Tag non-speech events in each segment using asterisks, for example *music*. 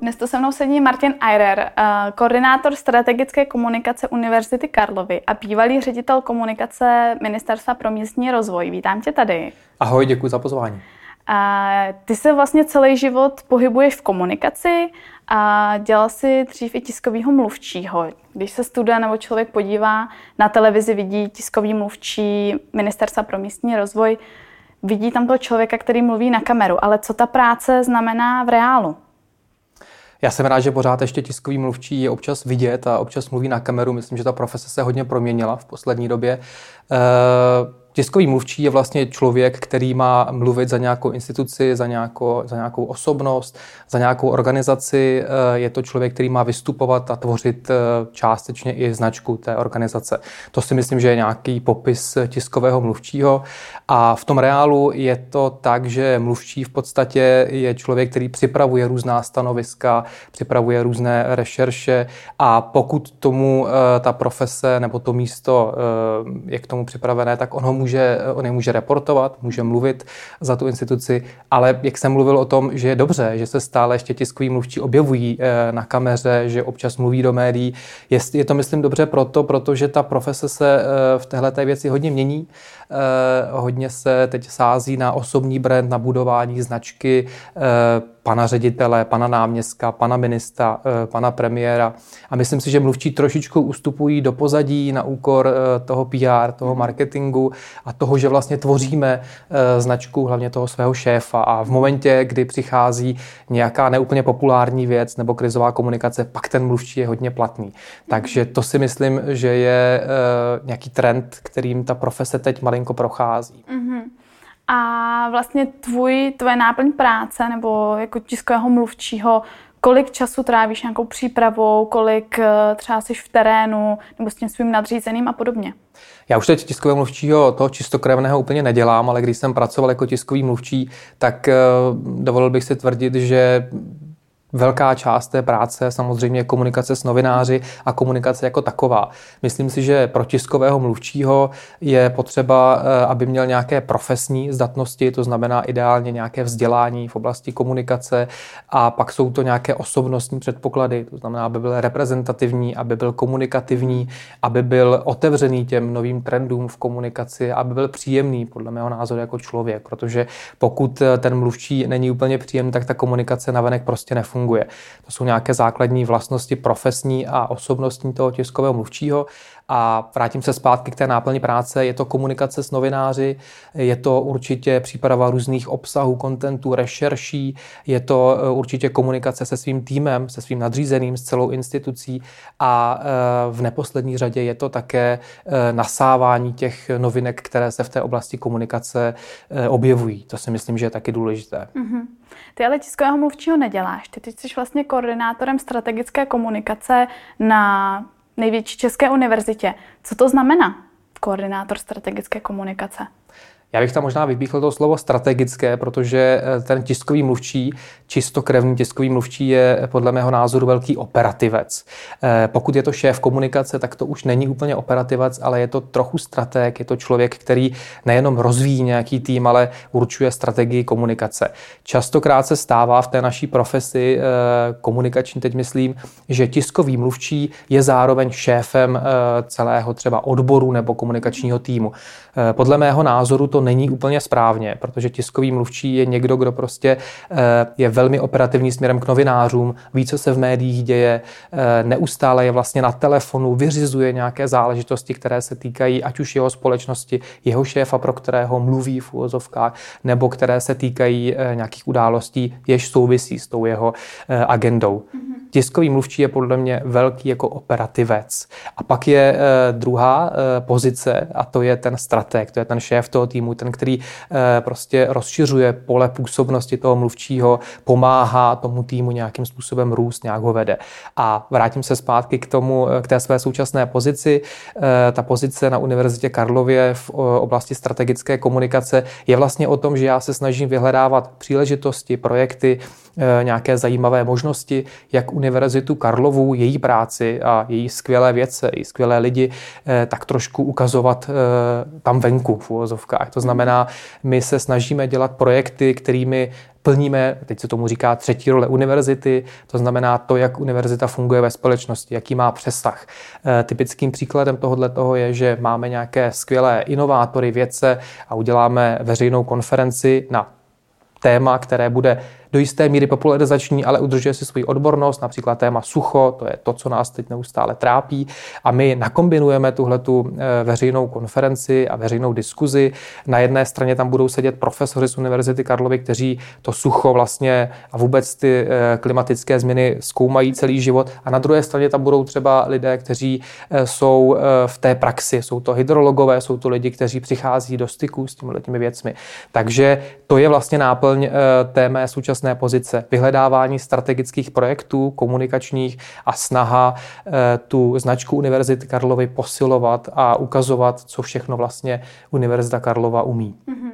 Dnes tu se mnou sedí Martin Eirer, eh, koordinátor strategické komunikace Univerzity Karlovy a bývalý ředitel komunikace Ministerstva pro místní rozvoj. Vítám tě tady. Ahoj, děkuji za pozvání. A ty se vlastně celý život pohybuješ v komunikaci a dělal si dřív i tiskovýho mluvčího. Když se student nebo člověk podívá na televizi, vidí tiskový mluvčí Ministerstva pro místní rozvoj, vidí tam toho člověka, který mluví na kameru. Ale co ta práce znamená v reálu? Já jsem rád, že pořád ještě tiskový mluvčí je občas vidět a občas mluví na kameru. Myslím, že ta profese se hodně proměnila v poslední době. E- Tiskový mluvčí je vlastně člověk, který má mluvit za nějakou instituci, za nějakou, za nějakou osobnost, za nějakou organizaci. Eh, je to člověk, který má vystupovat a tvořit eh, částečně i značku té organizace. To si myslím, že je nějaký popis tiskového mluvčího. A v tom reálu je to tak, že mluvčí v podstatě je člověk, který připravuje různá stanoviska, připravuje různé rešerše a pokud tomu eh, ta profese nebo to místo je k tomu připravené, tak on ho může může, on je může reportovat, může mluvit za tu instituci, ale jak jsem mluvil o tom, že je dobře, že se stále ještě tiskoví mluvčí objevují eh, na kameře, že občas mluví do médií, je, je to, myslím, dobře proto, protože ta profese se eh, v téhle věci hodně mění. Eh, hodně se teď sází na osobní brand, na budování značky, pana ředitele, pana náměstka, pana ministra, eh, pana premiéra. A myslím si, že mluvčí trošičku ustupují do pozadí na úkor eh, toho PR, toho mhm. marketingu a toho, že vlastně tvoříme eh, značku hlavně toho svého šéfa. A v momentě, kdy přichází nějaká neúplně populární věc nebo krizová komunikace, pak ten mluvčí je hodně platný. Takže to si myslím, že je nějaký trend, kterým ta profese teď malinko prochází. Mm-hmm. A vlastně tvůj, tvoje náplň práce nebo jako tiskového mluvčího, kolik času trávíš nějakou přípravou, kolik eh, třeba jsi v terénu nebo s tím svým nadřízeným a podobně? Já už teď tiskového mluvčího toho čistokrevného úplně nedělám, ale když jsem pracoval jako tiskový mluvčí, tak eh, dovolil bych si tvrdit, že velká část té práce samozřejmě komunikace s novináři a komunikace jako taková. Myslím si, že pro tiskového mluvčího je potřeba, eh, aby měl nějaké profesní zdatnosti, to znamená ideálně nějaké vzdělání v oblasti komunikace a pak jsou to nějaké osobnostní předpoklady, to znamená, aby byl reprezentativní, aby byl komunikativní, aby byl otevřený těm novým trendům v komunikaci, aby byl příjemný, podle mého názoru, jako člověk, protože pokud eh, ten mluvčí není úplně příjemný, tak ta komunikace navenek prostě nefunguje funguje. To jsou nějaké základní vlastnosti profesní a osobnostní toho tiskového mluvčího. A vrátím se zpátky k té náplni práce. Je to komunikace s novináři, je to určitě příprava různých obsahů, kontentů, rešerší, je to eh, určitě komunikace se svým týmem, se svým nadřízeným, s celou institucí a eh, v neposlední řadě je to také eh, nasávání těch novinek, které se v té oblasti komunikace objevují. To si myslím, že je taky důležité. Mm-hmm. Ty ale tiskového mluvčího neděláš. Ty teď jsi vlastně koordinátorem strategické komunikace na největší české univerzitě. Co to znamená, koordinátor strategické komunikace? Já bych tam možná vypíchl to slovo strategické, protože eh, ten tiskový mluvčí, čistokrevný tiskový mluvčí je eh, podle mého názoru velký operativec. Eh, pokud je to šéf komunikace, tak to už není úplně operativec, ale je to trochu strateg, je to člověk, který nejenom rozvíjí nějaký tým, ale určuje strategii komunikace. Častokrát se stává v té naší profesi komunikační, teď myslím, že tiskový mluvčí je zároveň šéfem celého třeba odboru nebo komunikačního týmu. Podle mého názoru to není úplně správně, protože tiskový mluvčí je někdo, kdo prostě eh, je velmi operativní směrem k novinářům, ví, co se v médiích děje, eh, neustále je vlastně na telefonu, vyřizuje nějaké záležitosti, které se týkají ať už jeho společnosti, jeho šéfa, pro kterého mluví v úvozovkách, nebo které se týkají eh, nějakých událostí, jež souvisí s tou jeho agendou. Mm-hmm. Tiskový mluvčí je podle mě velký jako operativec. A pak je druhá pozice a to je ten strateg, to je ten šéf toho týmu, ten, který eh, prostě rozšiřuje pole působnosti toho mluvčího, pomáhá tomu týmu nějakým způsobem růst, nějak ho vede. A vrátím se zpátky k tomu, k té své současné pozici. Eh, ta pozice na Univerzitě Karlově v oblasti strategické komunikace je vlastně o tom, že já se snažím vyhledávat příležitosti, projekty, nějaké zajímavé možnosti, jak Univerzitu Karlovu, její práci a její skvělé věce, i skvělé lidi, tak trošku ukazovat tam venku v uvozovkách. To znamená, my se snažíme dělat projekty, kterými plníme, teď se tomu říká třetí role univerzity, to znamená to, jak univerzita funguje ve společnosti, jaký má přesah. E, typickým příkladem tohohle toho je, že máme nějaké skvělé inovátory, vědce a uděláme veřejnou konferenci na téma, které bude do jisté míry popularizační, ale udržuje si svoji odbornost, například téma sucho, to je to, co nás teď neustále trápí. A my nakombinujeme tuhletu eh, veřejnou konferenci a veřejnou diskuzi. Na jedné straně tam budou sedět profesoři z Univerzity Karlovy, kteří to sucho vlastně a vůbec ty eh, klimatické změny zkoumají celý život. A na druhé straně tam budou třeba lidé, kteří eh, jsou v té praxi. Jsou to hydrologové, jsou to lidi, kteří přichází do styku s těmi věcmi. Takže to je vlastně náplň té mé současné současné pozice, vyhledávání strategických projektů, komunikačních a snaha eh, tu značku Univerzity Karlovy posilovat a ukazovat, co všechno vlastně Univerzita Karlova umí. Uh-huh.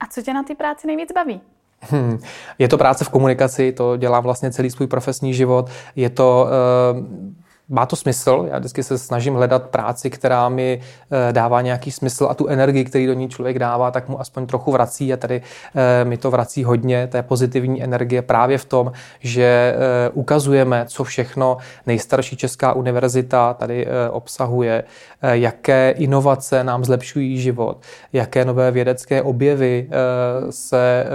A co tě na té práci nejvíc baví? Hmm. Je to práce v komunikaci, to dělám vlastně celý svůj profesní život. Je to uh, má to smysl. Já vždycky se snažím hledat práci, která mi eh, dává nějaký smysl a tu energii, který do ní člověk dává, tak mu aspoň trochu vrací a tady eh, mi to vrací hodně té pozitivní energie právě v tom, že eh, ukazujeme, co všechno nejstarší Česká univerzita tady obsahuje, jaké inovace nám zlepšují život, jaké nové vědecké objevy se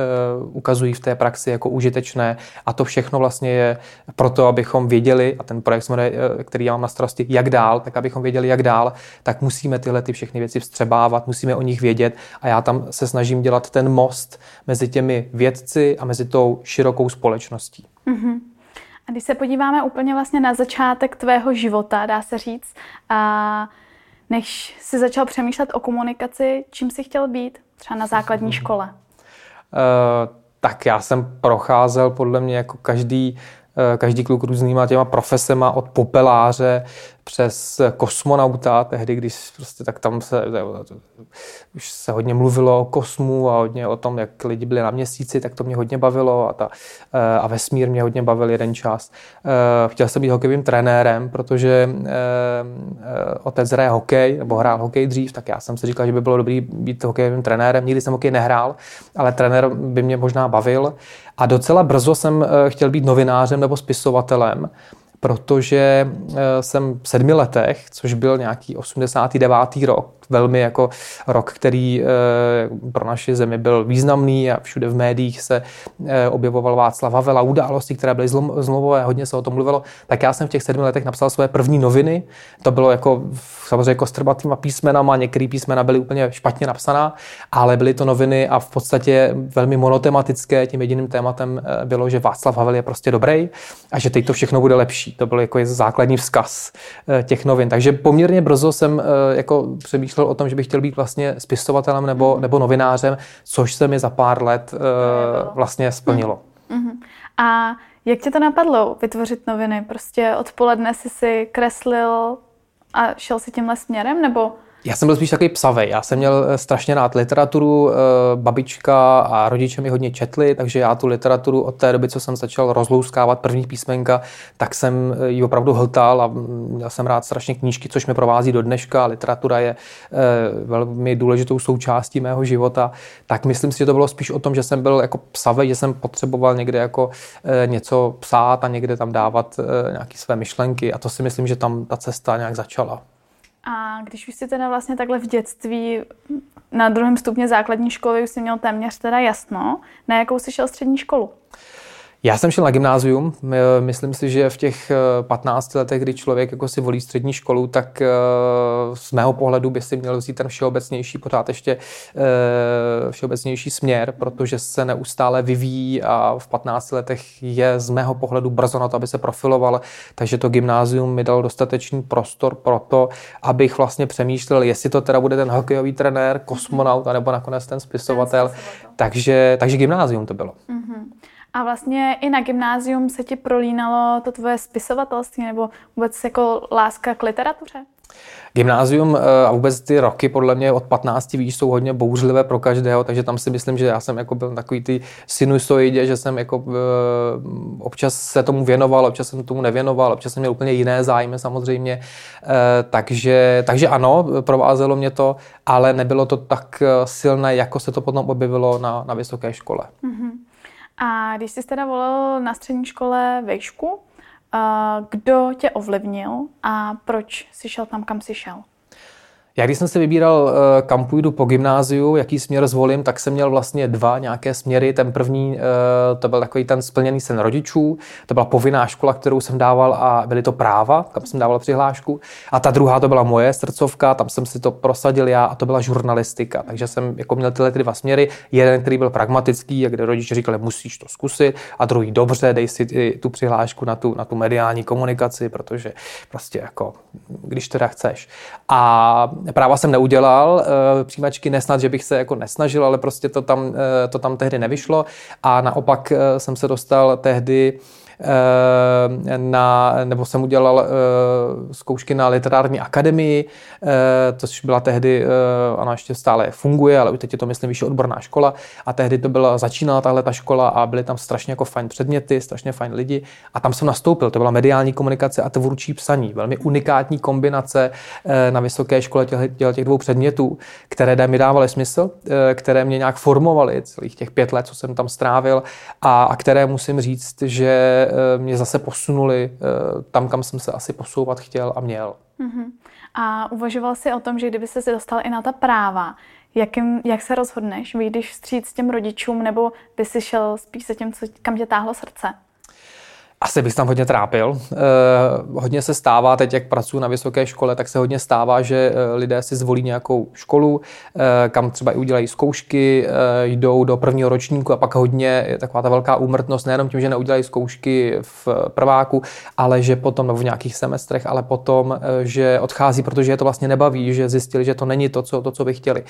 ukazují v té praxi jako užitečné a to všechno vlastně je proto, abychom věděli, a ten projekt jsme který já mám na starosti, jak dál, tak abychom věděli, jak dál, tak musíme tyhle ty všechny věci vstřebávat, musíme o nich vědět a já tam se snažím dělat ten most mezi těmi vědci a mezi tou širokou společností. Mm-hmm. A když se podíváme úplně vlastně na začátek tvého života, dá se říct, a než jsi začal přemýšlet o komunikaci, čím jsi chtěl být třeba na základní škole? Uh, tak já jsem procházel podle mě jako každý každý kluk různýma těma profesema od popeláře přes kosmonauta, tehdy, když prostě tak tam se, už se hodně mluvilo o kosmu a hodně o tom, jak lidi byli na měsíci, tak to mě hodně bavilo a, ta, eh, a vesmír mě hodně bavil jeden čas. Eh, chtěl jsem být hokejovým trenérem, protože otec hraje hokej, nebo hrál hokej dřív, tak já jsem si říkal, že by bylo dobrý být hokejovým trenérem. Nikdy jsem hokej nehrál, ale trenér by mě možná bavil. A docela brzo jsem chtěl být novinářem nebo spisovatelem protože jsem v sedmi letech, což byl nějaký 89. rok, velmi jako rok, který eh, pro naši zemi byl významný a všude v médiích se eh, objevoval Václav Havel a události, které byly zlomové, hodně se o tom mluvilo, tak já jsem v těch sedmi letech napsal své první noviny. To bylo jako samozřejmě jako strbatýma písmenama, některé písmena byly úplně špatně napsaná, ale byly to noviny a v podstatě velmi monotematické. Tím jediným tématem eh, bylo, že Václav Havel je prostě dobrý a že teď to všechno bude lepší. To byl jako základní vzkaz těch novin. Takže poměrně brzo jsem jako přemýšlel přemýšlel o tom, že bych chtěl být vlastně spisovatelem nebo, mm. nebo novinářem, což se mi za pár let uh, vlastně splnilo. Mm. A jak tě to napadlo vytvořit noviny? Prostě odpoledne jsi si kreslil a šel si tímhle směrem, nebo já jsem byl spíš takový psavej. Já jsem měl eh, strašně rád literaturu, eh, babička a rodiče mi hodně četli, takže já tu literaturu od té doby, co jsem začal rozlouskávat první písmenka, tak jsem eh, ji opravdu hltal a měl jsem rád strašně knížky, což mě provází do dneška. Literatura je velmi důležitou součástí mého života. Tak myslím si, že to bylo spíš o tom, že jsem byl jako psavej, že jsem potřeboval někde jako něco psát a někde tam dávat nějaké své myšlenky a to si myslím, že tam ta cesta nějak začala. A když už jsi teda vlastně takhle v dětství na druhém stupně základní školy už jsi měl téměř teda jasno, na jakou jsi šel střední školu? Já jsem šel na gymnázium. Myslím si, že v těch 15 eh, letech, kdy člověk jako si volí střední školu, tak eh, z mého pohledu by si měl vzít ten všeobecnější, pořád ještě eh, všeobecnější směr, protože se neustále vyvíjí a v 15 letech je z mého pohledu brzo na to, aby se profiloval. Takže to gymnázium mi dalo dostatečný prostor pro to, abych vlastně přemýšlel, jestli to teda bude ten hokejový trenér, kosmonaut, nebo nakonec ten spisovatel. Takže, takže gymnázium to bylo. Mm-hmm. A vlastně i na gymnázium se ti prolínalo to tvoje spisovatelství nebo vůbec jako láska k literatuře? Gymnázium eh, a vůbec ty roky podle mě od 15 víš, jsou hodně bouřlivé pro každého, takže tam si myslím, že já jsem jako byl takový ty sinusoidě, že jsem jako eh, občas se tomu věnoval, občas jsem tomu nevěnoval, občas jsem měl úplně jiné zájmy samozřejmě, eh, takže, takže ano, provázelo mě to, ale nebylo to tak silné, jako se to potom objevilo na, na vysoké škole. Mm-hmm. A když jsi teda volil na střední škole vejšku, kdo tě ovlivnil a proč jsi šel tam, kam jsi šel? Já když jsem si vybíral, eh, kam půjdu po gymnáziu, jaký směr zvolím, tak jsem měl vlastně dva nějaké směry. Ten první, eh, to byl takový ten splněný sen rodičů, to byla povinná škola, kterou jsem dával a byly to práva, kam jsem dával přihlášku. A ta druhá to byla moje srdcovka, tam jsem si to prosadil já a to byla žurnalistika. Takže jsem jako měl tyhle ty dva směry. Jeden, který byl pragmatický, kde rodiče říkali, musíš to zkusit, a druhý, dobře, dej si tu přihlášku na tu, na tu mediální komunikaci, protože prostě jako, když teda chceš. A práva jsem neudělal, eh, přijímačky nesnad, že bych se jako nesnažil, ale prostě to tam, eh, to tam tehdy nevyšlo. A naopak eh, jsem se dostal tehdy Eh, na, nebo jsem udělal eh, zkoušky na literární akademii, eh, což byla tehdy, ona ještě stále funguje, ale teď je to, myslím, vyšší odborná škola. A tehdy to byla, začínala tahle ta škola a byly tam strašně jako fajn předměty, strašně fajn lidi. A tam jsem nastoupil, to byla mediální komunikace a tvůrčí psaní, velmi unikátní kombinace na vysoké škole těch, těch dvou předmětů, které mi dávaly smysl, které mě nějak formovaly celých těch pět let, co jsem tam strávil. A, a které musím říct, že Eh, mě zase posunuli eh, tam, kam jsem se asi posouvat chtěl a měl. Uh-huh. A uvažoval jsi o tom, že kdyby se dostal i na ta práva, jakým, jak se rozhodneš? Vyjdeš vstříc těm rodičům nebo by si šel spíš se tím, co, kam tě táhlo srdce? Asi bych tam hodně trápil. Eh, hodně se stává, teď jak pracuji na vysoké škole, tak se hodně stává, že eh, lidé si zvolí nějakou školu, eh, kam třeba i udělají zkoušky, jdou do prvního ročníku a pak hodně je taková ta velká úmrtnost, nejenom tím, že neudělají zkoušky v prváku, ale že potom, nebo v nějakých semestrech, ale potom, že odchází, protože je to vlastně nebaví, že zjistili, že to není to, co, to, co by chtěli.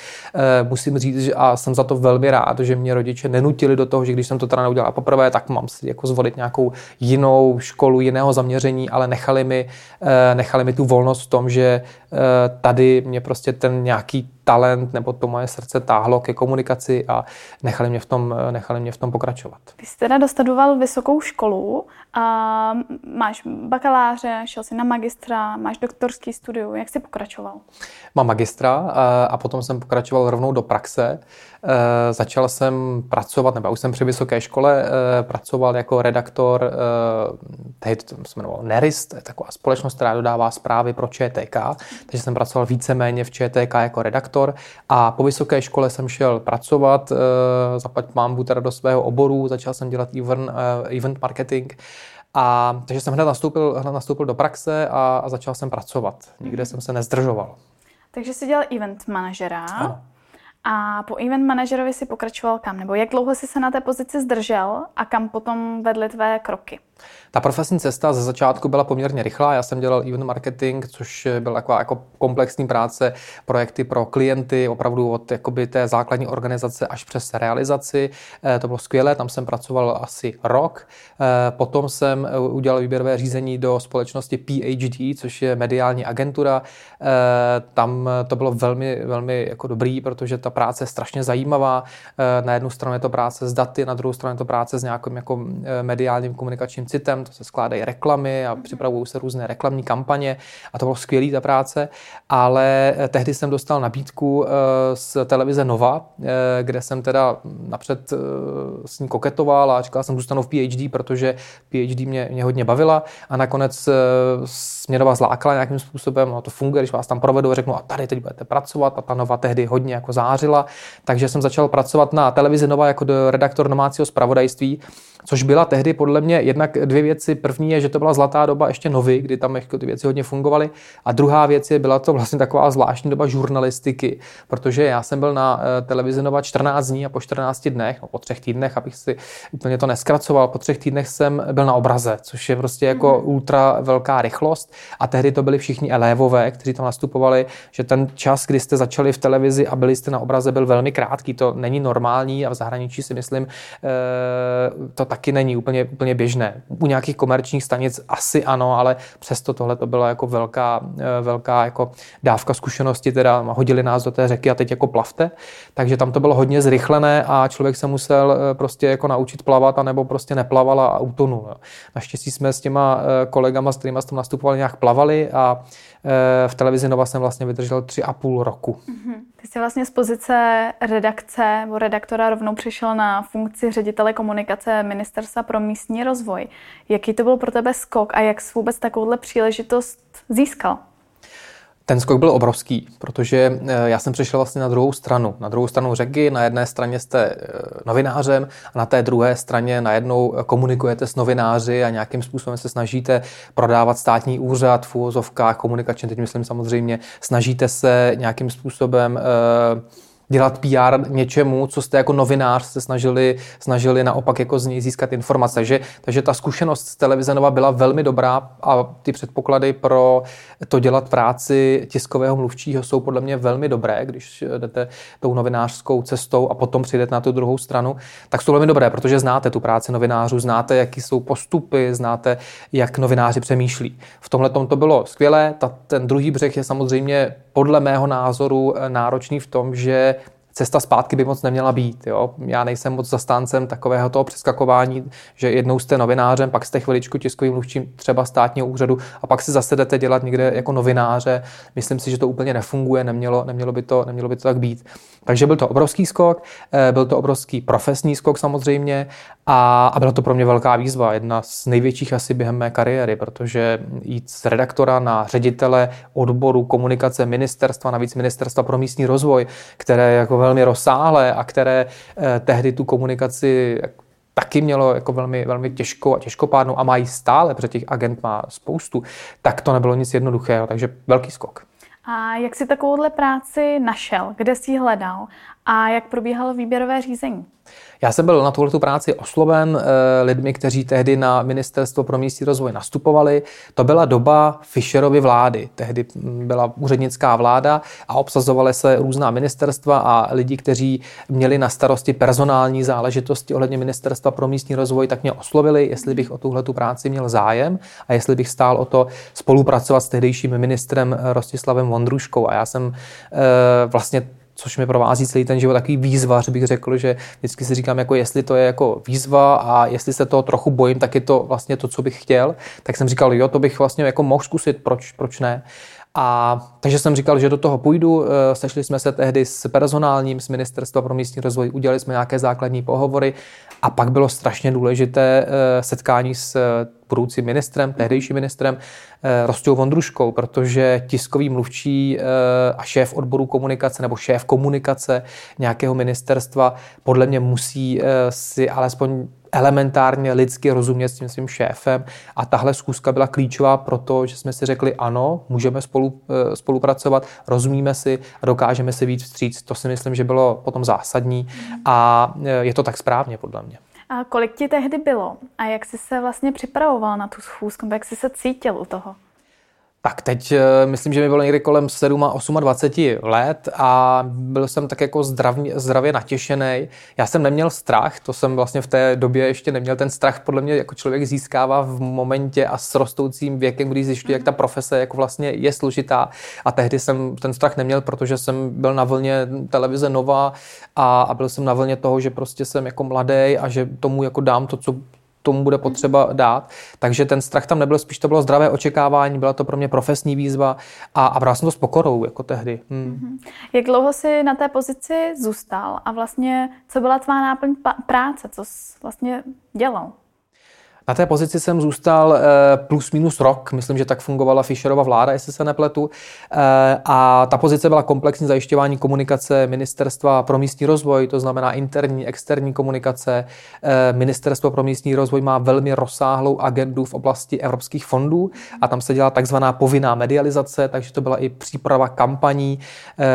Musím říct, a jsem za to velmi rád, že mě rodiče nenutili do toho, že když jsem to teda neudělal poprvé, tak mám si jako zvolit nějakou jinou jinou školu, jiného zaměření, ale nechali mi, eh, nechali mi tu volnost v tom, že eh, tady mě prostě ten nějaký talent nebo to moje srdce táhlo ke komunikaci a nechali mě v tom, eh, nechali mě v tom pokračovat. Ty jsi teda dostudoval vysokou školu, a máš bakaláře, šel jsi na magistra, máš doktorský studium, jak jsi pokračoval? Mám magistra a, a potom jsem pokračoval rovnou do praxe. E, začal jsem pracovat, nebo už jsem při vysoké škole e, pracoval jako redaktor, tehdy to se jmenovalo Nerist, to je taková společnost, která dodává zprávy pro ČTK, takže jsem pracoval víceméně v ČTK jako redaktor a po vysoké škole jsem šel pracovat, e, zaplať mám teda do svého oboru, začal jsem dělat event, e, event marketing, a takže jsem hned nastoupil, hned nastoupil do praxe a, a začal jsem pracovat. Nikde jsem se nezdržoval. Takže jsi dělal event manažera. Ano. A po event manažerovi si pokračoval kam? Nebo jak dlouho jsi se na té pozici zdržel a kam potom vedly tvé kroky? Ta profesní cesta ze začátku byla poměrně rychlá. Já jsem dělal event marketing, což byla taková jako komplexní práce, projekty pro klienty, opravdu od jakoby té základní organizace až přes realizaci. Eh, to bylo skvělé, tam jsem pracoval asi rok. Eh, potom jsem eh, udělal výběrové řízení do společnosti PhD, což je mediální agentura. Tam to bylo velmi, velmi jako dobrý, protože ta práce je strašně zajímavá. Na jednu stranu je to práce s daty, na druhou stranu je to práce s nějakým jako mediálním komunikačním citem, to se skládají reklamy a připravují se různé reklamní kampaně a to bylo skvělé ta práce, ale eh, tehdy jsem dostal nabídku eh, z televize Nova, eh, kde jsem teda napřed s ní koketoval a říkal jsem, zůstanu v PhD, protože PhD mě, mě hodně bavila. A nakonec mě Nova zlákala nějakým způsobem, no to funguje, když vás tam provedu, řeknu a tady teď budete pracovat. A ta Nova tehdy hodně jako zářila, takže jsem začal pracovat na televizi Nova jako redaktor domácího zpravodajství Což byla tehdy podle mě jednak dvě věci. První je, že to byla zlatá doba ještě nový, kdy tam jako ty věci hodně fungovaly. A druhá věc je, byla to vlastně taková zvláštní doba žurnalistiky, protože já jsem byl na eh, televizi Nova 14 dní a po 14 dnech, no, po třech týdnech, abych si úplně to neskracoval, po třech týdnech jsem byl na obraze, což je prostě jako mm. ultra velká rychlost. A tehdy to byli všichni elévové, kteří tam nastupovali, že ten čas, kdy jste začali v televizi a byli jste na obraze, byl velmi krátký. To není normální a v zahraničí si myslím, eh, to taky není úplně, úplně běžné. U nějakých komerčních stanic asi ano, ale přesto tohle to byla jako velká, eh, velká jako dávka zkušenosti, teda hodili nás do té řeky a teď jako plavte. Takže tam to bylo hodně zrychlené a člověk se musel eh, prostě jako naučit plavat, anebo prostě neplaval a utonul. Naštěstí jsme s těma kolegama, s kterými jsme nastupovali, nějak plavali a v televizi Nova jsem vlastně vydržel tři a půl roku. Mm-hmm. Ty jsi vlastně z pozice redakce nebo redaktora rovnou přišel na funkci ředitele komunikace Ministerstva pro místní rozvoj. Jaký to byl pro tebe skok a jak jsi vůbec takovouhle příležitost získal? Ten skok byl obrovský, protože eh, já jsem přišel vlastně na druhou stranu. Na druhou stranu řeky, na jedné straně jste eh, novinářem a na té druhé straně najednou komunikujete s novináři a nějakým způsobem se snažíte prodávat státní úřad v úvozovkách komunikačně, teď myslím samozřejmě, snažíte se nějakým způsobem uh, dělat PR něčemu, co jste jako novinář se snažili, snažili naopak jako z něj získat informace. Takže, takže ta zkušenost z televize Nova byla velmi dobrá a ty předpoklady pro to dělat práci tiskového mluvčího jsou podle mě velmi dobré, když jdete tou novinářskou cestou a potom přijdete na tu druhou stranu, tak jsou velmi dobré, protože znáte tu práci novinářů, znáte, jaký jsou postupy, znáte, jak novináři přemýšlí. V tomhle to bylo skvělé. Ta, ten druhý břeh je samozřejmě podle mého názoru náročný v tom, že cesta zpátky by moc neměla být. Jo? Já nejsem moc zastáncem takového toho přeskakování, že jednou jste novinářem, pak jste chviličku tiskovým mluvčím třeba státního úřadu a pak si zase jdete dělat někde jako novináře. Myslím si, že to úplně nefunguje, nemělo, nemělo, by, to, nemělo by to tak být. Takže byl to obrovský skok, eh, byl to obrovský profesní skok samozřejmě a, a byla to pro mě velká výzva, jedna z největších asi během mé kariéry, protože jít z redaktora na ředitele odboru komunikace ministerstva, navíc ministerstva pro místní rozvoj, které jako velmi rozsáhlé a které eh, tehdy tu komunikaci taky mělo jako velmi, velmi těžkou a těžkopádnou a mají stále, protože těch agent má spoustu, tak to nebylo nic jednoduchého, takže velký skok. A jak si takovouhle práci našel? Kde jsi ji hledal? A jak probíhalo výběrové řízení? Já jsem byl na tuhle práci osloven eh, lidmi, kteří tehdy na Ministerstvo pro místní rozvoj nastupovali. To byla doba Fischerovy vlády. Tehdy byla úřednická vláda a obsazovaly se různá ministerstva a lidi, kteří měli na starosti personální záležitosti ohledně Ministerstva pro místní rozvoj, tak mě oslovili, jestli bych o tuhle práci měl zájem a jestli bych stál o to spolupracovat s tehdejším ministrem Rostislavem Vondruškou. A já jsem eh, vlastně což mi provází celý ten život, takový výzvař, bych řekl, že vždycky si říkám, jako jestli to je jako výzva a jestli se toho trochu bojím, tak je to vlastně to, co bych chtěl. Tak jsem říkal, jo, to bych vlastně jako mohl zkusit, proč, proč ne. A takže jsem říkal, že do toho půjdu. Eh, sešli jsme se tehdy s personálním, s Ministerstva pro místní rozvoj, udělali jsme nějaké základní pohovory a pak bylo strašně důležité eh, setkání s budoucím ministrem, tehdejším ministrem Rostou Vondruškou, protože tiskový mluvčí a šéf odboru komunikace nebo šéf komunikace nějakého ministerstva podle mě musí si alespoň elementárně lidsky rozumět s tím svým šéfem a tahle zkuska byla klíčová pro to, že jsme si řekli ano, můžeme spolu, eh, spolupracovat, rozumíme si a dokážeme si víc vstříc. To si myslím, že bylo potom zásadní a eh, je to tak správně podle mě. A kolik ti tehdy bylo? A jak jsi se vlastně připravoval na tu schůzku? Jak jsi se cítil u toho? Tak teď eh, myslím, že mi bylo někdy kolem 7 a 28 let a byl jsem tak jako zdravně, zdravě natěšený. Já jsem neměl strach, to jsem vlastně v té době ještě neměl. Ten strach podle mě jako člověk získává v momentě a s rostoucím věkem, když zjišťuje, jak ta profese jako vlastně je složitá. A tehdy jsem ten strach neměl, protože jsem byl na vlně televize Nova a, a byl jsem na vlně toho, že prostě jsem jako mladý a že tomu jako dám to, co tomu bude potřeba dát. Takže ten strach tam nebyl, spíš to bylo zdravé očekávání, byla to pro mě profesní výzva a, a bral jsem to s pokorou jako tehdy. Hmm. Jak dlouho jsi na té pozici zůstal a vlastně co byla tvá náplň práce, co jsi vlastně dělal? Na té pozici jsem zůstal eh, plus minus rok, myslím, že tak fungovala Fischerova vláda, jestli se nepletu. Eh, a ta pozice byla komplexní zajišťování komunikace Ministerstva pro místní rozvoj, to znamená interní, externí komunikace. Eh, Ministerstvo pro místní rozvoj má velmi rozsáhlou agendu v oblasti evropských fondů a tam se dělá takzvaná povinná medializace, takže to byla i příprava kampaní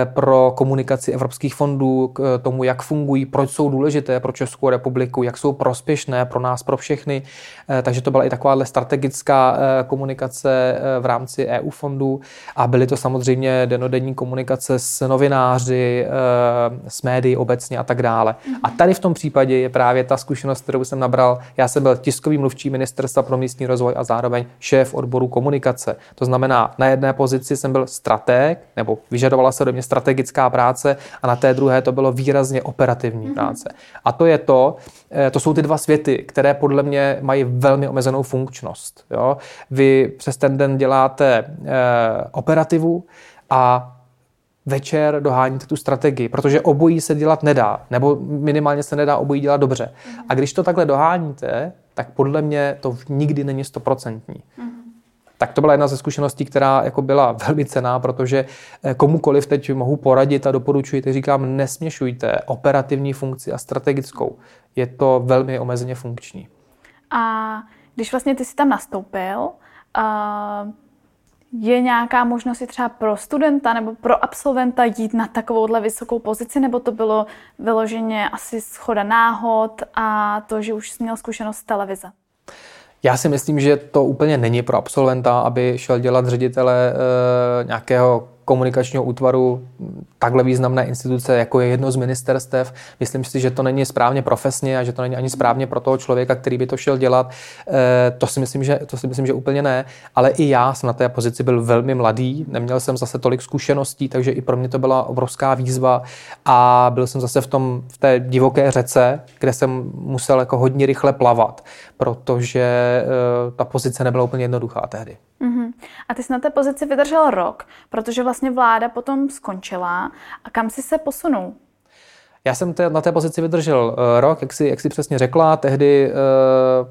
pro komunikaci evropských fondů k tomu, jak fungují, proč jsou důležité pro Českou republiku, jak jsou prospěšné pro nás, pro všechny takže to byla i takováhle strategická komunikace v rámci EU fondů a byly to samozřejmě denodenní komunikace s novináři, s médií obecně a tak dále. A tady v tom případě je právě ta zkušenost, kterou jsem nabral. Já jsem byl tiskový mluvčí ministerstva pro místní rozvoj a zároveň šéf odboru komunikace. To znamená, na jedné pozici jsem byl strateg, nebo vyžadovala se do mě strategická práce a na té druhé to bylo výrazně operativní mm-hmm. práce. A to je to, eh, to jsou ty dva světy, které podle mě mají velmi omezenou funkčnost. Jo? Vy přes ten den děláte e, operativu a večer doháníte tu strategii, protože obojí se dělat nedá, nebo minimálně se nedá obojí dělat dobře. A když to takhle doháníte, tak podle mě to nikdy není stoprocentní. Tak to byla jedna ze zkušeností, která jako byla *laughs* velmi cená, protože eh, komukoliv teď mohu poradit a doporučuji, teď říkám, nesměšujte operativní funkci a strategickou. Je to velmi omezeně funkční. A když vlastně ty jsi tam nastoupil, je nějaká možnost i třeba pro studenta nebo pro absolventa jít na takovouhle vysokou pozici, nebo to bylo vyloženě asi schoda náhod a to, že už jsi měl zkušenost z televize? Já si myslím, že to úplně není pro absolventa, aby šel dělat ředitele e, nějakého komunikačního útvaru takhle významné instituce, jako je jedno z ministerstev. Myslím si, že to není správně profesně a že to není ani správně pro toho člověka, který by to šel dělat. Eh, to si myslím, že, to si myslím, že úplně ne. Ale i já jsem na té pozici byl velmi mladý, neměl jsem zase tolik zkušeností, takže i pro mě to byla obrovská výzva a byl jsem zase v, tom, v té divoké řece, kde jsem musel jako hodně rychle plavat, protože eh, ta pozice nebyla úplně jednoduchá tehdy. Mm-hmm. A ty jsi na té pozici vydržel rok, protože vlastně vláda potom skončila. A kam jsi se posunul? Já jsem te, na té pozici vydržel uh, rok, jak si, jak si přesně řekla, tehdy uh,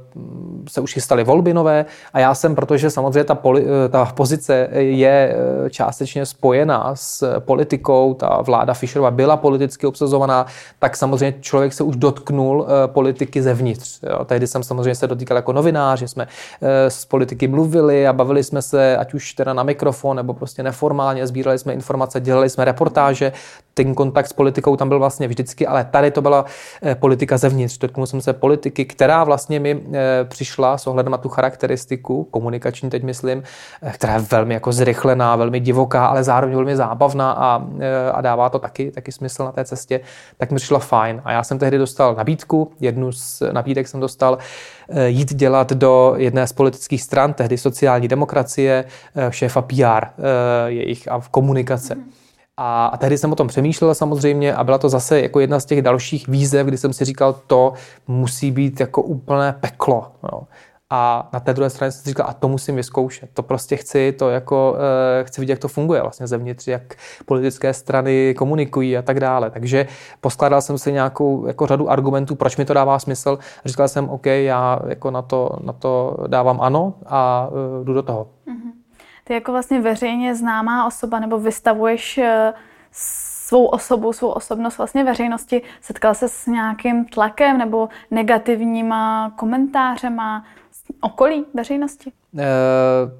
se už chystaly volby nové a já jsem, protože samozřejmě ta, poli, uh, ta pozice je uh, částečně spojená s politikou, ta vláda Fischerova byla politicky obsazovaná, tak samozřejmě člověk se už dotknul uh, politiky zevnitř. Jo. Tehdy jsem samozřejmě se dotýkal jako novinář, že jsme uh, s politiky mluvili a bavili jsme se, ať už teda na mikrofon, nebo prostě neformálně, sbírali jsme informace, dělali jsme reportáže, ten kontakt s politikou tam byl vlastně vždycky, ale tady to byla eh, politika zevnitř. Dotknul jsem se politiky, která vlastně mi eh, přišla s ohledem na tu charakteristiku, komunikační teď myslím, eh, která je velmi jako zrychlená, velmi divoká, ale zároveň velmi zábavná a, a dává to taky, taky smysl na té cestě, tak mi přišla fajn. A já jsem tehdy dostal nabídku, jednu z nabídek jsem dostal, jít dělat do jedné z politických stran, tehdy sociální demokracie, šéfa PR jejich a v komunikace. Mm. A, a tehdy jsem o tom přemýšlel samozřejmě a byla to zase jako jedna z těch dalších výzev, kdy jsem si říkal, to musí být jako úplné peklo. Jo. A na té druhé straně jsem si říkal, a to musím vyzkoušet. To prostě chci, to jako e, chci vidět, jak to funguje vlastně zevnitř, jak politické strany komunikují a tak dále. Takže poskládal jsem si nějakou jako řadu argumentů, proč mi to dává smysl. Říkal jsem, OK, já jako na to, na to dávám ano a e, jdu do toho. Mm-hmm. Ty jako vlastně veřejně známá osoba nebo vystavuješ eh, svou osobu, svou osobnost vlastně veřejnosti, setkal se s nějakým tlakem nebo negativníma komentářema okolí veřejnosti? E,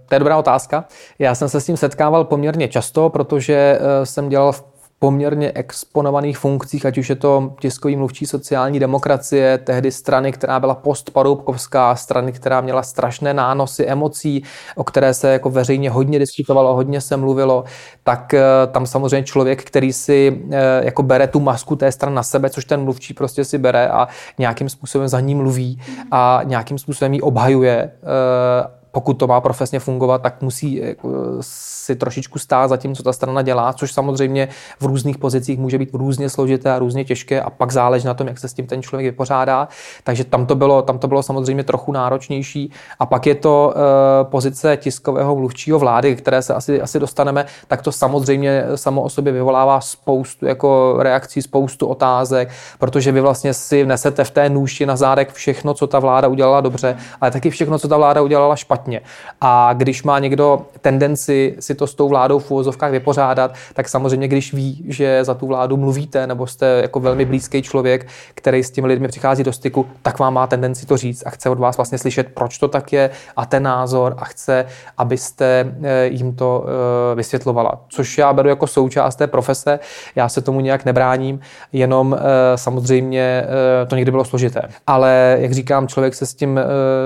to je dobrá otázka. Já jsem se s tím setkával poměrně často, protože eh, jsem dělal v poměrně exponovaných funkcích, ať už je to tiskový mluvčí sociální demokracie, tehdy strany, která byla postparoubkovská, strany, která měla strašné nánosy emocí, o které se jako veřejně hodně diskutovalo, hodně se mluvilo, tak eh, tam samozřejmě člověk, který si eh, jako bere tu masku té strany na sebe, což ten mluvčí prostě si bere a nějakým způsobem za ní mluví a nějakým způsobem ji obhajuje eh, pokud to má profesně fungovat, tak musí jako, si trošičku stát za tím, co ta strana dělá, což samozřejmě v různých pozicích může být různě složité a různě těžké a pak záleží na tom, jak se s tím ten člověk vypořádá. Takže tam to bylo, tam to bylo samozřejmě trochu náročnější. A pak je to uh, pozice tiskového mluvčího vlády, které se asi, asi dostaneme, tak to samozřejmě samo o sobě vyvolává spoustu jako reakcí, spoustu otázek, protože vy vlastně si nesete v té nůši na zádek všechno, co ta vláda udělala dobře, ale taky všechno, co ta vláda udělala špatně špatně. A když má někdo tendenci si to s tou vládou v úvozovkách vypořádat, tak samozřejmě, když ví, že za tu vládu mluvíte, nebo jste jako velmi blízký člověk, který s těmi lidmi přichází do styku, tak vám má tendenci to říct a chce od vás vlastně slyšet, proč to tak je a ten názor a chce, abyste eh, jim to eh, vysvětlovala. Což já beru jako součást té profese, já se tomu nějak nebráním, jenom eh, samozřejmě to někdy bylo složité. Ale jak říkám, člověk se s tím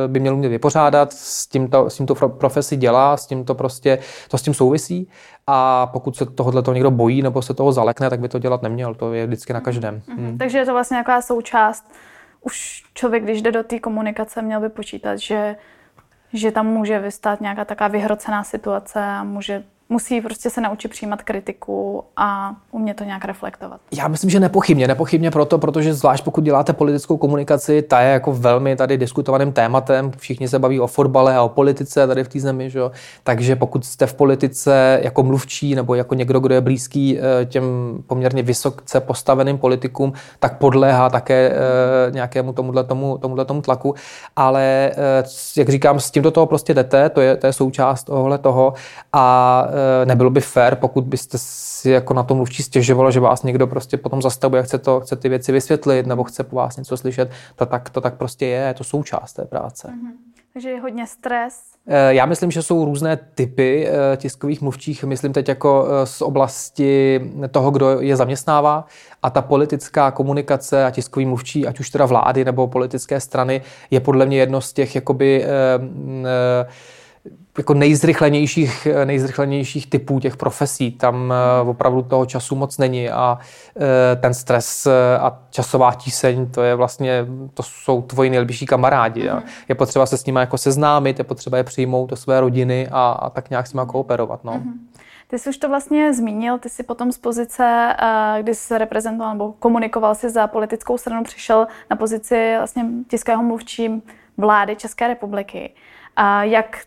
by měl umět vypořádat, s tím to, s tím to profesi dělá, s tím to prostě, to s tím souvisí a pokud se tohohle to někdo bojí nebo se toho zalekne, tak by to dělat neměl. To je vždycky na každém. Mm-hmm. Hmm. Takže je to vlastně nějaká součást. Už člověk, když jde do té komunikace, měl by počítat, že, že tam může vystát nějaká taková vyhrocená situace a může musí prostě se naučit přijímat kritiku a umět to nějak reflektovat. Já myslím, že nepochybně. Nepochybně proto, protože zvlášť pokud děláte politickou komunikaci, ta je jako velmi tady diskutovaným tématem. Všichni se baví o fotbale a o politice tady v té zemi. Že? Takže pokud jste v politice jako mluvčí nebo jako někdo, kdo je blízký eh, těm poměrně vysoce postaveným politikům, tak podléhá také eh, nějakému tomuhle tomu, tomuhle tomu tlaku. Ale eh, jak říkám, s tím do toho prostě jdete, to je, to je součást tohle toho. A nebylo by fér, pokud byste si jako na tom mluvčí stěžovalo, že vás někdo prostě potom zastavuje, chce, to, chce ty věci vysvětlit nebo chce po vás něco slyšet. To tak, to tak prostě je, je to součást té práce. Mm-hmm. Takže je hodně stres. Eh, já myslím, že jsou různé typy eh, tiskových mluvčích. Myslím teď jako z oblasti toho, kdo je zaměstnává. A ta politická komunikace a tiskový mluvčí, ať už teda vlády nebo politické strany, je podle mě jedno z těch jakoby eh, eh, jako nejzrychlenějších, nejzrychlenějších typů těch profesí. Tam eh, opravdu toho času moc není a eh, ten stres eh, a časová tíseň, to je vlastně, to jsou tvoji nejlepší kamarádi. Mm-hmm. Je potřeba se s nimi jako seznámit, je potřeba je přijmout do své rodiny a, a tak nějak s nimi kooperovat. No. Mm-hmm. Ty jsi už to vlastně zmínil, ty jsi potom z pozice, kdy jsi reprezentoval nebo komunikoval si za politickou stranu, přišel na pozici vlastně tiskového mluvčí vlády České republiky. Jak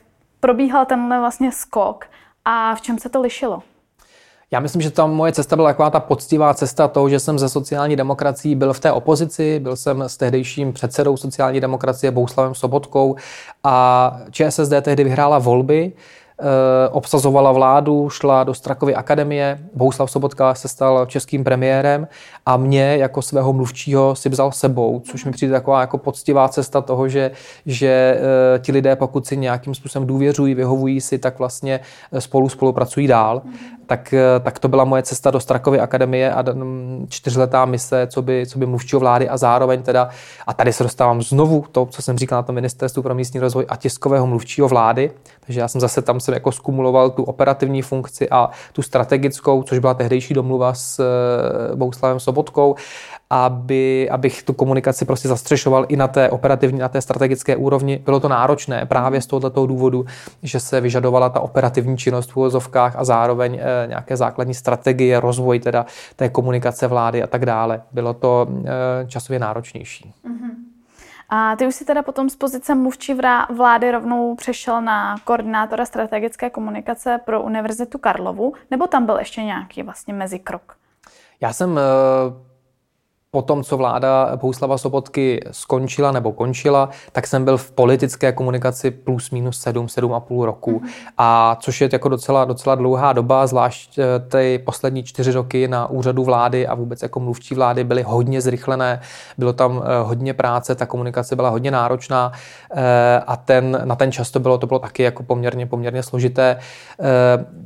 probíhal tenhle vlastně skok a v čem se to lišilo? Já myslím, že tam moje cesta byla taková ta poctivá cesta toho, že jsem ze sociální demokracií byl v té opozici, byl jsem s tehdejším předsedou sociální demokracie Bouslavem Sobotkou a ČSSD tehdy vyhrála volby obsazovala vládu, šla do Strakovy akademie, Bouslav Sobotka se stal českým premiérem a mě jako svého mluvčího si vzal sebou, což mi přijde taková jako poctivá cesta toho, že, že eh, ti lidé, pokud si nějakým způsobem důvěřují, vyhovují si, tak vlastně eh, spolu spolupracují dál. Tak, tak to byla moje cesta do Strakovy akademie a čtyřletá mise, co by, co by mluvčího vlády a zároveň teda, a tady se dostávám znovu to, co jsem říkal na tom ministerstvu pro místní rozvoj a tiskového mluvčího vlády, takže já jsem zase tam jsem jako skumuloval tu operativní funkci a tu strategickou, což byla tehdejší domluva s eh, Bouslavem Sobotkou, aby, abych tu komunikaci prostě zastřešoval i na té operativní, na té strategické úrovni. Bylo to náročné právě z tohoto důvodu, že se vyžadovala ta operativní činnost v úvozovkách a zároveň e, nějaké základní strategie, rozvoj teda té komunikace vlády a tak dále. Bylo to e, časově náročnější. Mm-hmm. A ty už si teda potom z pozice mluvčí vlády rovnou přešel na koordinátora strategické komunikace pro Univerzitu Karlovu, nebo tam byl ještě nějaký vlastně mezikrok? Já jsem eh, po tom, co vláda Bouslava Sobotky skončila nebo končila, tak jsem byl v politické komunikaci plus minus 7, 7,5 roku. A což je jako docela, docela dlouhá doba, zvlášť eh, ty poslední čtyři roky na úřadu vlády a vůbec jako mluvčí vlády byly hodně zrychlené. Bylo tam eh, hodně práce, ta komunikace byla hodně náročná eh, a ten, na ten čas to bylo, to bylo taky jako poměrně, poměrně složité.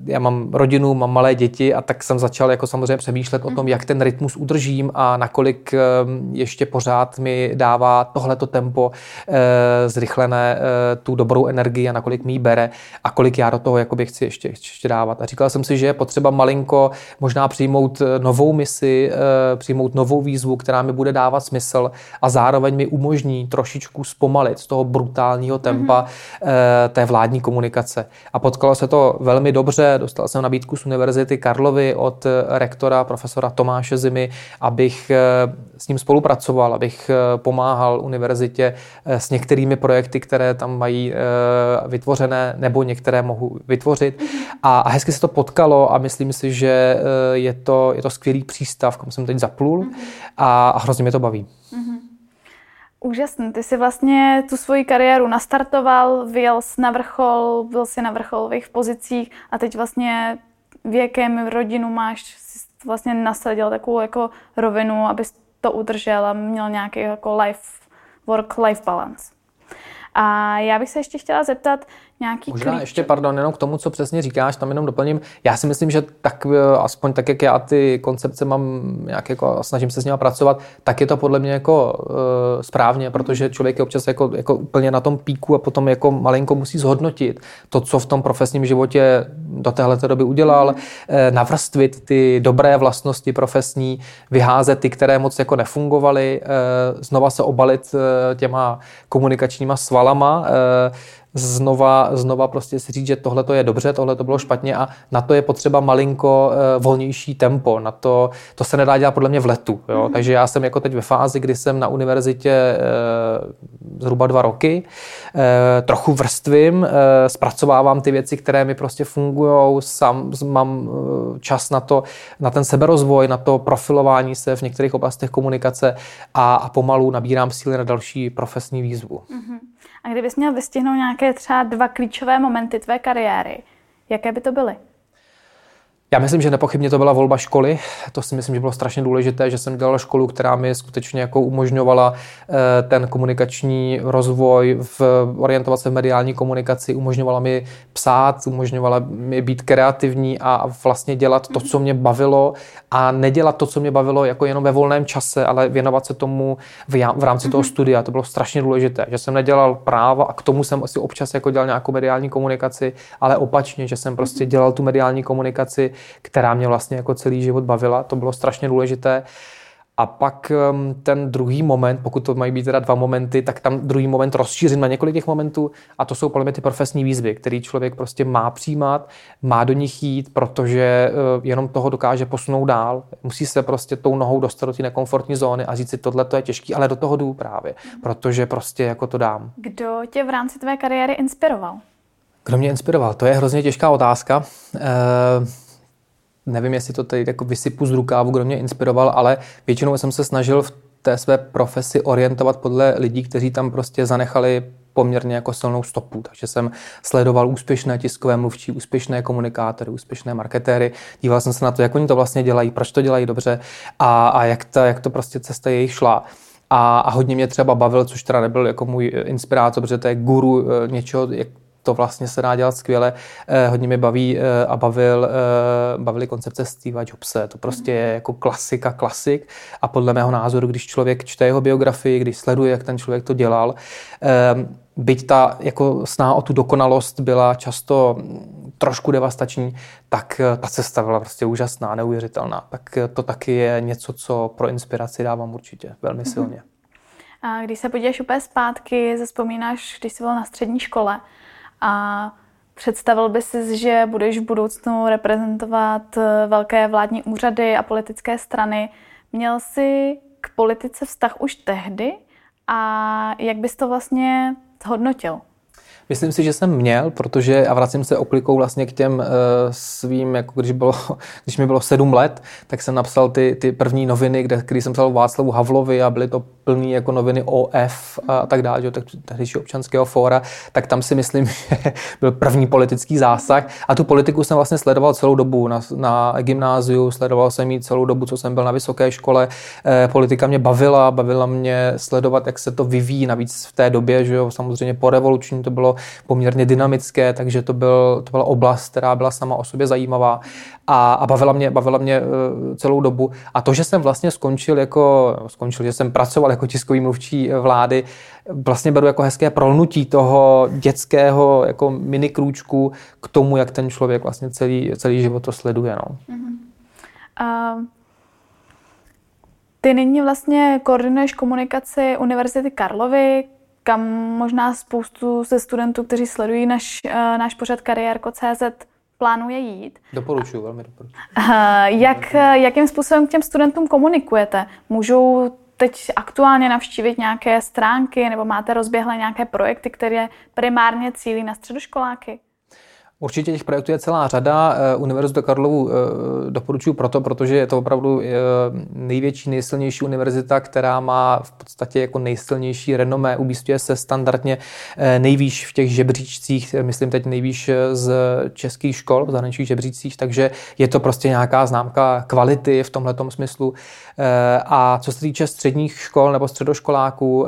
Já mám rodinu, mám malé děti a tak jsem začal jako samozřejmě přemýšlet o tom, jak ten rytmus udržím a nakolik nakolik ehm, ještě pořád mi dává tohleto tempo eh, zrychlené eh, tu dobrou energii a nakolik mi ji bere a kolik já do toho jakoby chci ještě, ještě dávat. A říkal jsem si, že je potřeba malinko možná přijmout eh, novou misi, přijmout novou výzvu, která mi bude dávat smysl a zároveň mi umožní trošičku zpomalit z toho brutálního tempa mm-hmm. té vládní komunikace. A potkalo se to velmi dobře, dostal jsem nabídku z Univerzity Karlovy od rektora profesora Tomáše Zimy, abych s ním spolupracoval, abych eh, pomáhal univerzitě eh, s některými projekty, které tam mají eh, vytvořené, nebo některé mohu vytvořit. A, hezky se to potkalo a myslím si, že je to, je to skvělý přístav, kam jsem teď zaplul a, a hrozně mě to baví. Úžasný. Ty jsi vlastně tu svoji kariéru nastartoval, vyjel jsi na vrchol, byl jsi na vrcholových pozicích a teď vlastně věkem rodinu máš, jsi vlastně nasadil takovou jako rovinu, abys to udržel a měl nějaký jako life, work-life balance. A já bych se ještě chtěla zeptat, nějaký Možná klíč. ještě, pardon, jenom k tomu, co přesně říkáš, tam jenom doplním. Já si myslím, že tak eh, aspoň tak, jak já ty koncepce mám, nějak jako snažím se s nimi pracovat, tak je to podle mě jako uh, správně, protože člověk je občas jako, jako úplně na tom píku a potom jako malinko musí zhodnotit to, co v tom profesním životě do téhle doby udělal, mm. navrstvit ty dobré vlastnosti profesní, vyházet ty, které moc jako nefungovaly, znova se obalit těma komunikačníma svalama, znova, znova prostě si říct, že tohle to je dobře, tohle to bylo špatně a na to je potřeba malinko uh, volnější tempo. Na to, to se nedá dělat podle mě v letu. Jo? Mm-hmm. Takže já jsem jako teď ve fázi, kdy jsem na univerzitě uh, zhruba dva roky, uh, trochu vrstvím, uh, zpracovávám ty věci, které mi prostě fungují, sám mám čas na to, na ten seberozvoj, na to profilování se v některých oblastech komunikace a, a pomalu nabírám síly na další profesní výzvu. Mm-hmm. A kdybys měl vystihnout nějaké třeba dva klíčové momenty tvé kariéry, jaké by to byly? Já myslím, že nepochybně to byla volba školy. To si myslím, že bylo strašně důležité, že jsem dělal školu, která mi skutečně jako umožňovala eh, ten komunikační rozvoj, v, orientovat se v mediální komunikaci, umožňovala mi psát, umožňovala mi být kreativní a vlastně dělat to, co mě bavilo a nedělat to, co mě bavilo jako jenom ve volném čase, ale věnovat se tomu v, v rámci toho studia. To bylo strašně důležité, že jsem nedělal práva a k tomu jsem asi občas jako dělal nějakou mediální komunikaci, ale opačně, že jsem prostě dělal tu mediální komunikaci která mě vlastně jako celý život bavila. To bylo strašně důležité. A pak ten druhý moment, pokud to mají být teda dva momenty, tak tam druhý moment rozšířím na několik těch momentů a to jsou podle mě ty profesní výzvy, který člověk prostě má přijímat, má do nich jít, protože uh, jenom toho dokáže posunout dál. Musí se prostě tou nohou dostat do té nekomfortní zóny a říct si, tohle to je těžký, ale do toho jdu právě, protože prostě jako to dám. Kdo tě v rámci tvé kariéry inspiroval? Kdo mě inspiroval? To je hrozně těžká otázka. Uh, nevím, jestli to tady jako vysypu z rukávu, kdo mě inspiroval, ale většinou jsem se snažil v té své profesi orientovat podle lidí, kteří tam prostě zanechali poměrně jako silnou stopu. Takže jsem sledoval úspěšné tiskové mluvčí, úspěšné komunikátory, úspěšné marketéry. Díval jsem se na to, jak oni to vlastně dělají, proč to dělají dobře a, a jak, to, jak to prostě cesta jejich šla. A, a hodně mě třeba bavil, což teda nebyl jako můj inspirátor, protože to je guru eh, něčeho, jak to vlastně se dá dělat skvěle. Eh, hodně mě baví eh, a bavil, eh, bavili koncepce Steve Jobse. To prostě je jako klasika, klasik. A podle mého názoru, když člověk čte jeho biografii, když sleduje, jak ten člověk to dělal, byť ta jako snaha o tu dokonalost byla často trošku devastační, tak ta cesta byla prostě úžasná, neuvěřitelná. Tak to taky je něco, co pro inspiraci dávám určitě velmi mhm. silně. A když se podíváš úplně zpátky, zaspomínáš, když jsi byl na střední škole, a představil by si, že budeš v budoucnu reprezentovat eh, velké vládní úřady a politické strany. Měl jsi k politice vztah už tehdy a jak bys to vlastně hodnotil? Myslím si, že jsem měl, protože, a vracím se oklikou vlastně k těm uh, svým, jako když, bylo, *laughs* když mi bylo sedm let, tak jsem napsal ty, ty první noviny, kde, když jsem psal Václavu Havlovi a byly to plný jako noviny OF a tak dále, tak tehdejší občanského fóra, tak tam si myslím, *laughs* že byl první politický zásah. A tu politiku jsem vlastně sledoval celou dobu na, na gymnáziu, sledoval jsem ji celou dobu, co jsem byl na vysoké škole. Eh, politika mě bavila, bavila mě sledovat, jak se to vyvíjí, navíc v té době, že jo, samozřejmě po revoluční to bylo poměrně dynamické, takže to, byl, to byla oblast, která byla sama o sobě zajímavá a, a bavila, mě, bavila mě eh, celou dobu. A to, že jsem vlastně skončil jako, skončil, že jsem pracoval jako tiskový mluvčí vlády, vlastně beru jako hezké prolnutí toho dětského jako mini krůčku k tomu, jak ten člověk vlastně celý, celý život to sleduje. No. Uh, ty nyní vlastně koordinuješ komunikaci Univerzity Karlovy, kam možná spoustu ze studentů, kteří sledují naš, uh, náš pořad kariérko.cz, plánuje jít. Doporučuji, velmi doporučuji. Uh, jak, jakým způsobem k těm studentům komunikujete? Můžou teď aktuálně navštívit nějaké stránky nebo máte rozběhlé nějaké projekty, které primárně cílí na středoškoláky? Určitě těch projektů je celá řada. Eh, Univerzitu Karlovu eh, doporučuji proto, protože je to opravdu eh, největší, nejsilnější univerzita, která má v podstatě jako nejsilnější renomé, umístuje se standardně nejvýš v těch žebříčcích, myslím teď nejvýš z českých škol, v zahraničních žebříčcích, takže je to prostě nějaká známka kvality v tomhle smyslu. A co se týče středních škol nebo středoškoláků,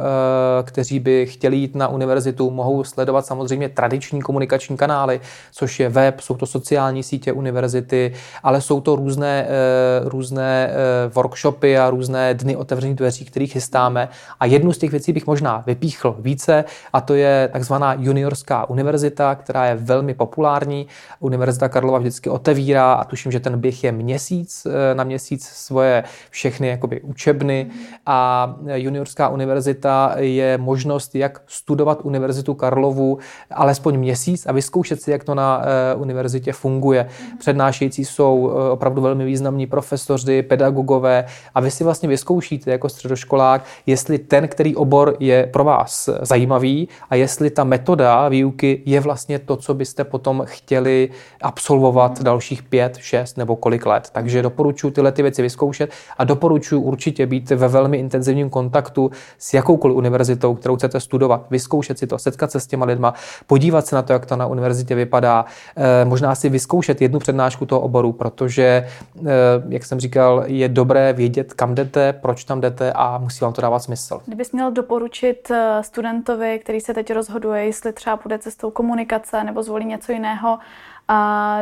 kteří by chtěli jít na univerzitu, mohou sledovat samozřejmě tradiční komunikační kanály, což je web, jsou to sociální sítě univerzity, ale jsou to různé, eh, různé eh, workshopy a různé dny otevřených dveří, kterých chystáme. A jednu z těch věcí bych možná vypíchl více, a to je takzvaná juniorská univerzita, která je velmi populární. Univerzita Karlova vždycky otevírá a tuším, že ten běh je měsíc eh, na měsíc svoje všechny jakoby učebny a juniorská univerzita je možnost, jak studovat Univerzitu Karlovu alespoň měsíc a vyzkoušet si, jak to na Eh, univerzitě funguje. Přednášející jsou eh, opravdu velmi významní profesoři, pedagogové a vy si vlastně vyzkoušíte jako středoškolák, jestli ten, který obor je pro vás zajímavý a jestli ta metoda výuky je vlastně to, co byste potom chtěli absolvovat dalších pět, šest nebo kolik let. Takže doporučuji tyhle ty věci vyzkoušet a doporučuji určitě být ve velmi intenzivním kontaktu s jakoukoliv univerzitou, kterou chcete studovat, vyzkoušet si to, setkat se s těma lidma, podívat se na to, jak to na univerzitě vypadá, Eh, možná si vyzkoušet jednu přednášku toho oboru, protože, eh, jak jsem říkal, je dobré vědět, kam jdete, proč tam jdete a musí vám to dávat smysl. Kdybys měl doporučit eh, studentovi, který se teď rozhoduje, jestli třeba půjde cestou komunikace nebo zvolí něco jiného,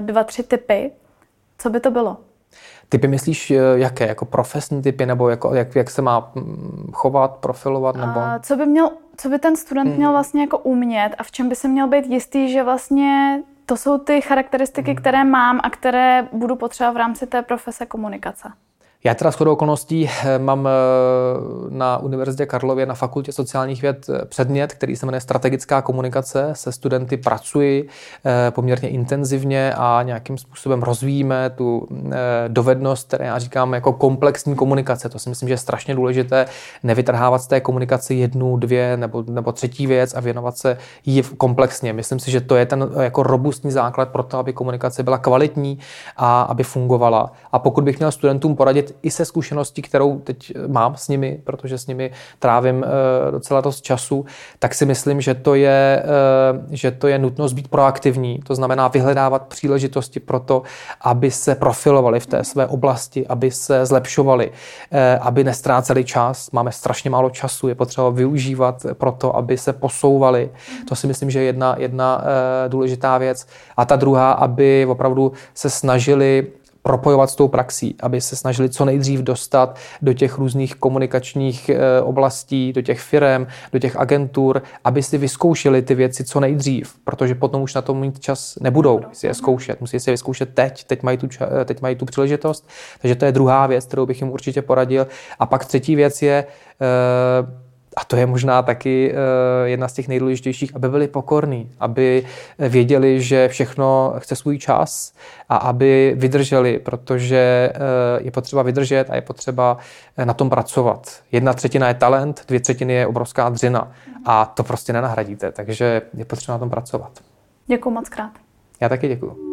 dva, tři typy, co by to bylo? Typy myslíš jaké? Jako profesní typy nebo jako, jak, jak se má mm, chovat, profilovat? Nebo... A co by měl co by ten student měl vlastně jako umět a v čem by se měl být jistý, že vlastně to jsou ty charakteristiky, hmm. které mám a které budu potřebovat v rámci té profese komunikace. Já teda shodou okolností eh, mám eh, na Univerzitě Karlově na Fakultě sociálních věd eh, předmět, který se jmenuje Strategická komunikace. Se studenty pracuji poměrně intenzivně a nějakým způsobem rozvíjíme tu dovednost, které já říkám jako komplexní komunikace. To si myslím, že je strašně důležité nevytrhávat z té komunikace jednu, dvě nebo, nebo třetí věc a věnovat se jí komplexně. Myslím si, že to je ten jako robustní základ pro to, aby komunikace byla kvalitní a aby fungovala. A pokud bych měl studentům poradit, i se zkušeností, kterou teď mám s nimi, protože s nimi trávím eh, docela dost času, tak si myslím, že to je, eh, že to je nutnost být proaktivní. To znamená vyhledávat příležitosti pro to, aby se profilovali v té své oblasti, aby se zlepšovali, eh, aby nestráceli čas. Máme strašně málo času, je potřeba využívat pro to, aby se posouvali. To si myslím, že je jedna, jedna důležitá věc. A ta druhá, aby opravdu se snažili propojovat s tou praxí, aby se snažili co nejdřív dostat do těch různých komunikačních eh, oblastí, do těch firm, do těch agentur, aby si vyzkoušeli ty věci co nejdřív, protože potom už na to mít čas nebudou si je zkoušet. Musí si je vyzkoušet teď, teď mají, tu, eh, teď mají tu příležitost. Takže to je druhá věc, kterou bych jim určitě poradil. A pak třetí věc je, uh, a to je možná taky eh, jedna z těch nejdůležitějších, aby byli pokorní, aby věděli, že všechno chce svůj čas a aby vydrželi, protože eh, je potřeba vydržet a je potřeba eh, na tom pracovat. Jedna třetina je talent, dvě třetiny je obrovská dřina a to prostě nenahradíte, takže je potřeba na tom pracovat. Děkuji moc krát. Já taky děkuji.